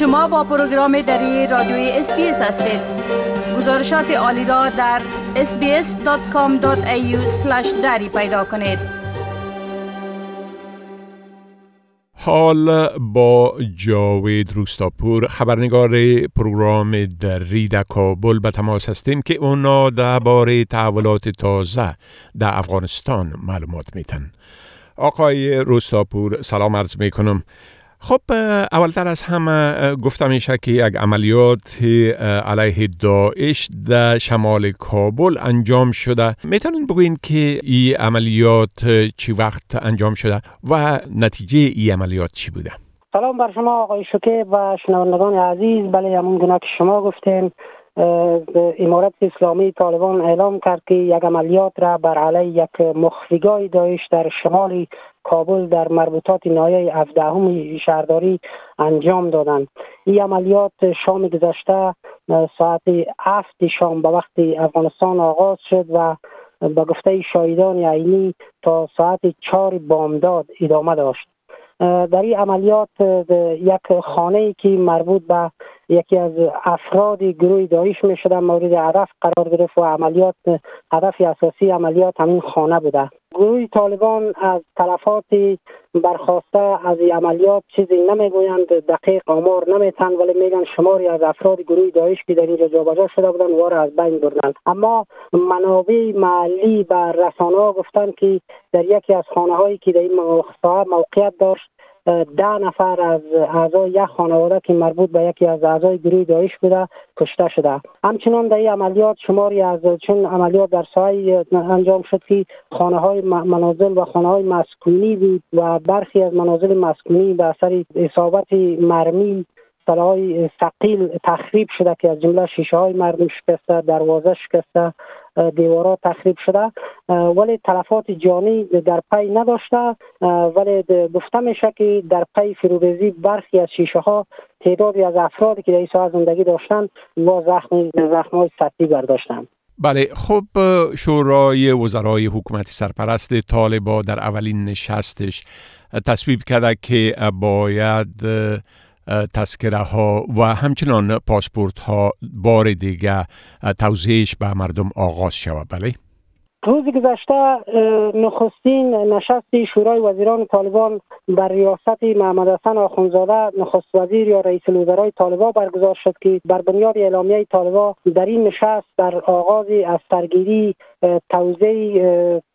شما با پروگرام دری رادیوی SBS هستید. گزارشات عالی را در sbs.com.au دری پیدا کنید. حال با جاوید روستاپور خبرنگار پروگرام دری در کابل به تماس هستیم که اونا درباره تحولات تازه در افغانستان معلومات میتن آقای روستاپور سلام عرض می کنم خب اولتر از همه گفته میشه که یک عملیات علیه داعش در شمال کابل انجام شده. می‌تونین بگوین که این عملیات چی وقت انجام شده و نتیجه این عملیات چی بوده؟ سلام بر شما آقای شکیب و شنوندگان عزیز. بله همون گناه که شما گفتین. امارت اسلامی طالبان اعلام کرد که یک عملیات را بر علیه یک مخفیگاه داعش در شمال کابل در مربوطات نایه 17 شهرداری انجام دادند. این عملیات شام گذشته ساعت هفت شام به وقت افغانستان آغاز شد و به گفته شاهدان عینی تا ساعت چهار بامداد ادامه داشت. در این عملیات یک خانه که مربوط به یکی از افراد گروه داعش می شده مورد هدف قرار گرفت و عملیات هدف اساسی عملیات همین خانه بوده. گروه طالبان از تلفات برخواسته از عملیات چیزی نمی‌گویند دقیق آمار نمیتن ولی میگن شماری از افراد گروه داعش که در اینجا جابجا شده بودن وار از بین بردن اما منابع محلی و رسانه ها گفتن که در یکی از خانه هایی که در این موقعیت داشت ده نفر از اعضای یک خانواده که مربوط به یکی از اعضای گروه داعش بوده کشته شده. همچنان در این عملیات شماری از چون عملیات در سایه انجام شد که خانه های منازل و خانه های مسکونی بود و برخی از منازل مسکونی به اثر اصابت مرمی سلاح ثقیل تخریب شده که از جمله شیشه های مردم شکسته دروازه شکسته. دیوارا تخریب شده. ولی تلفات جانی در پی نداشته. ولی گفته میشه که در پی فروریزی برخی از شیشه ها تعدادی از افرادی که در این زندگی داشتن و زخم زخم های سطحی برداشتن. بله خب شورای وزرای حکومت سرپرست طالبا در اولین نشستش تصویب کرده که باید تذکره ها و همچنان پاسپورت ها بار دیگه توضیحش به مردم آغاز شود بله؟ روز گذشته نخستین نشست شورای وزیران طالبان بر ریاست محمد حسن آخونزاده نخست وزیر یا رئیس الوزرای طالبان برگزار شد که بر بنیاد اعلامیه طالبان در این نشست در آغاز از سرگیری توزیع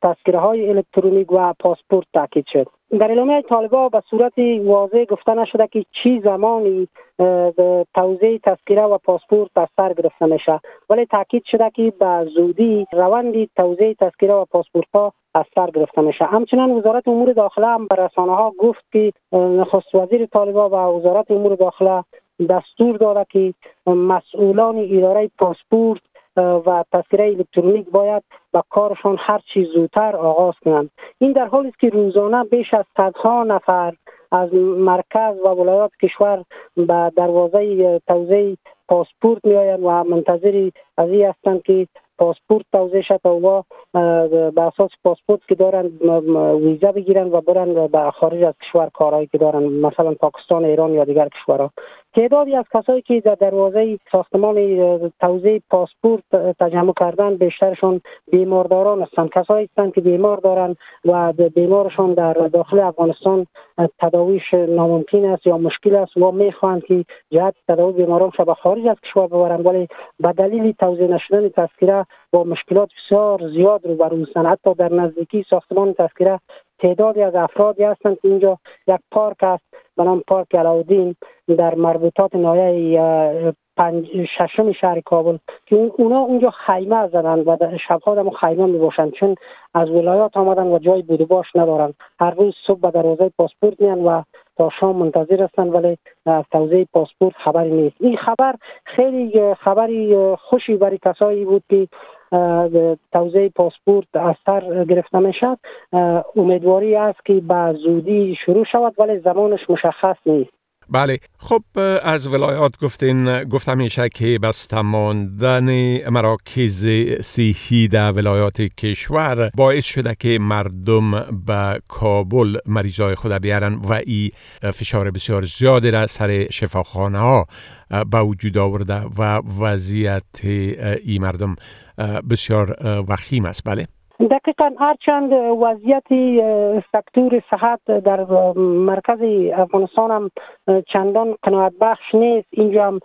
تذکره های الکترونیک و پاسپورت تاکید شد. در اعلامیه طالبا به صورت واضح گفته نشده که چی زمانی توزیع تذکره و پاسپورت از سر گرفته میشه. ولی تاکید شده که به زودی روند توزیع تذکره و پاسپورت ها از سر گرفته میشه. همچنان وزارت امور داخله هم به رسانه ها گفت که نخست وزیر طالبا و وزارت امور داخله دستور داده که مسئولان اداره پاسپورت و تذکره الکترونیک باید به کارشان هر چیز زودتر آغاز کنند. این در حالی است که روزانه بیش از صدها نفر از مرکز و ولایات کشور به دروازه توزیع پاسپورت می و منتظری از این هستند که پاسپورت توزیع شد و به اساس پاسپورت که دارن ویزا بگیرن و برن به خارج از کشور کارهایی که دارن مثلا پاکستان ایران یا دیگر کشورها. تعدادی از کسایی که در دروازه ساختمان توزیع پاسپورت تجمع کردن بیشترشون بیمارداران هستند. کسایی هستند که بیمار دارن و بیمارشان در داخل افغانستان تداویش ناممکن است یا مشکل است و می‌خواهند که جهت تداوی بیماران به خارج از کشور ببرن ولی به دلیل توزیع نشدن تذکره با مشکلات بسیار زیاد رو بر حتی در نزدیکی ساختمان تذکره تعدادی از افرادی هستند که اینجا یک پارک است به نام پارک علاودین در مربوطات نایه پنج ششم شهر کابل که اونا اونجا خیمه زدن و شبها هم خیمه می باشند چون از ولایات آمدن و جای بود باش ندارن. هر روز صبح به دروازه پاسپورت میان و تا شام منتظر هستند ولی از توزیع پاسپورت خبری نیست. این خبر خیلی خبری خوشی برای کسایی بود که توزیع پاسپورت از سر گرفته می شد امیدواری است که به زودی شروع شود ولی زمانش مشخص نیست. بله. خب از ولایات گفتین گفت همیشه که بسته ماندن مراکز صحی در ولایات کشور باعث شده که مردم به کابل مریضای خود بیارن و ای فشار بسیار زیادی را سر شفاخانه ها به وجود آورده و وضعیت ای مردم بسیار وخیم است. بله. دقیقا هرچند وضعیت سکتور صحت در مرکز افغانستان هم چندان قناعت بخش نیست. اینجا هم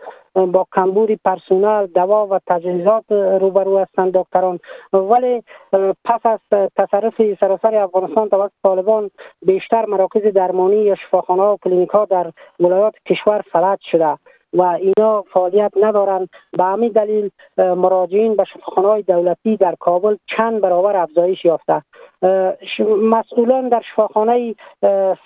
با کمبود پرسونل دوا و تجهیزات روبرو هستند دکتران. ولی پس از تصرف سراسر افغانستان توسط طالبان بیشتر مراکز درمانی یا شفاخانه و کلینیک ها در ولایات کشور فلج شده. و اینا فعالیت ندارند به همین دلیل مراجعین به شفاخانه دولتی در کابل چند برابر افزایش یافته. مسئولان در شفاخانه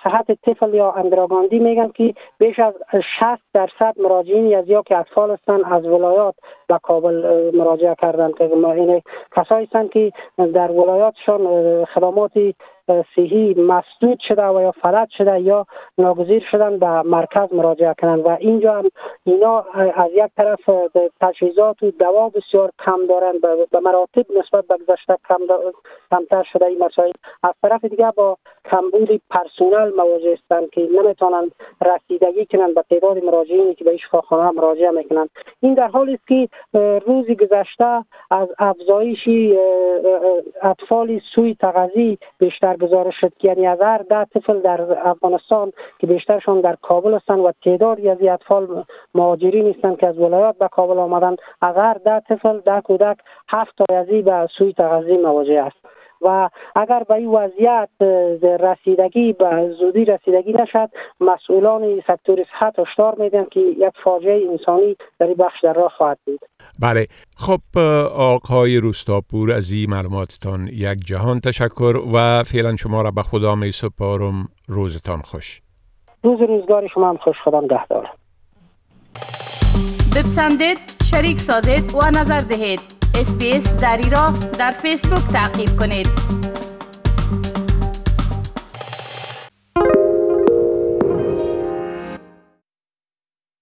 صحت طفل یا اندراگاندی میگن که بیش از 60 درصد مراجعین یا که اطفال هستند از ولایات به کابل مراجعه کردند که کسایی هستند که در ولایاتشان خدماتی صحی مسدود شده و یا فلج شده یا ناگزیر شدن به مرکز مراجعه کنند و اینجا هم اینا از یک طرف تجهیزات و دوا بسیار کم دارند به مراتب نسبت به گذشته کم کمتر شده این مسائل. از طرف دیگه با کمبود پرسونل مواجه هستند که نمی‌تونند رسیدگی کنند به تعداد مراجعینی که به شفاخانه مراجعه می‌کنند این در حالی است که روزی گذشته از افزایش اطفال سوی تغذی بیشتر گزارش شد یعنی از هر ده طفل در افغانستان که بیشترشان در کابل هستند و تعدادی از اطفال مهاجرین هستند که از ولایات به کابل آمدند از هر ده طفل ده کودک هفت تایزی به سوی تغذی مواجه است. و اگر به این وضعیت رسیدگی به زودی رسیدگی نشد مسئولان سکتور صحت هشدار میدن که یک فاجعه انسانی در این بخش در راه خواهد بود. بله. خب آقای روستاپور از این معلوماتتان یک جهان تشکر و فعلا شما را به خدا می سپارم. روزتان خوش. روز روزگار شما هم خوش. خدا نگهدار. بپسندید شریک سازید و نظر دهید. اسپیس دری را در فیسبوک تعقیب کنید.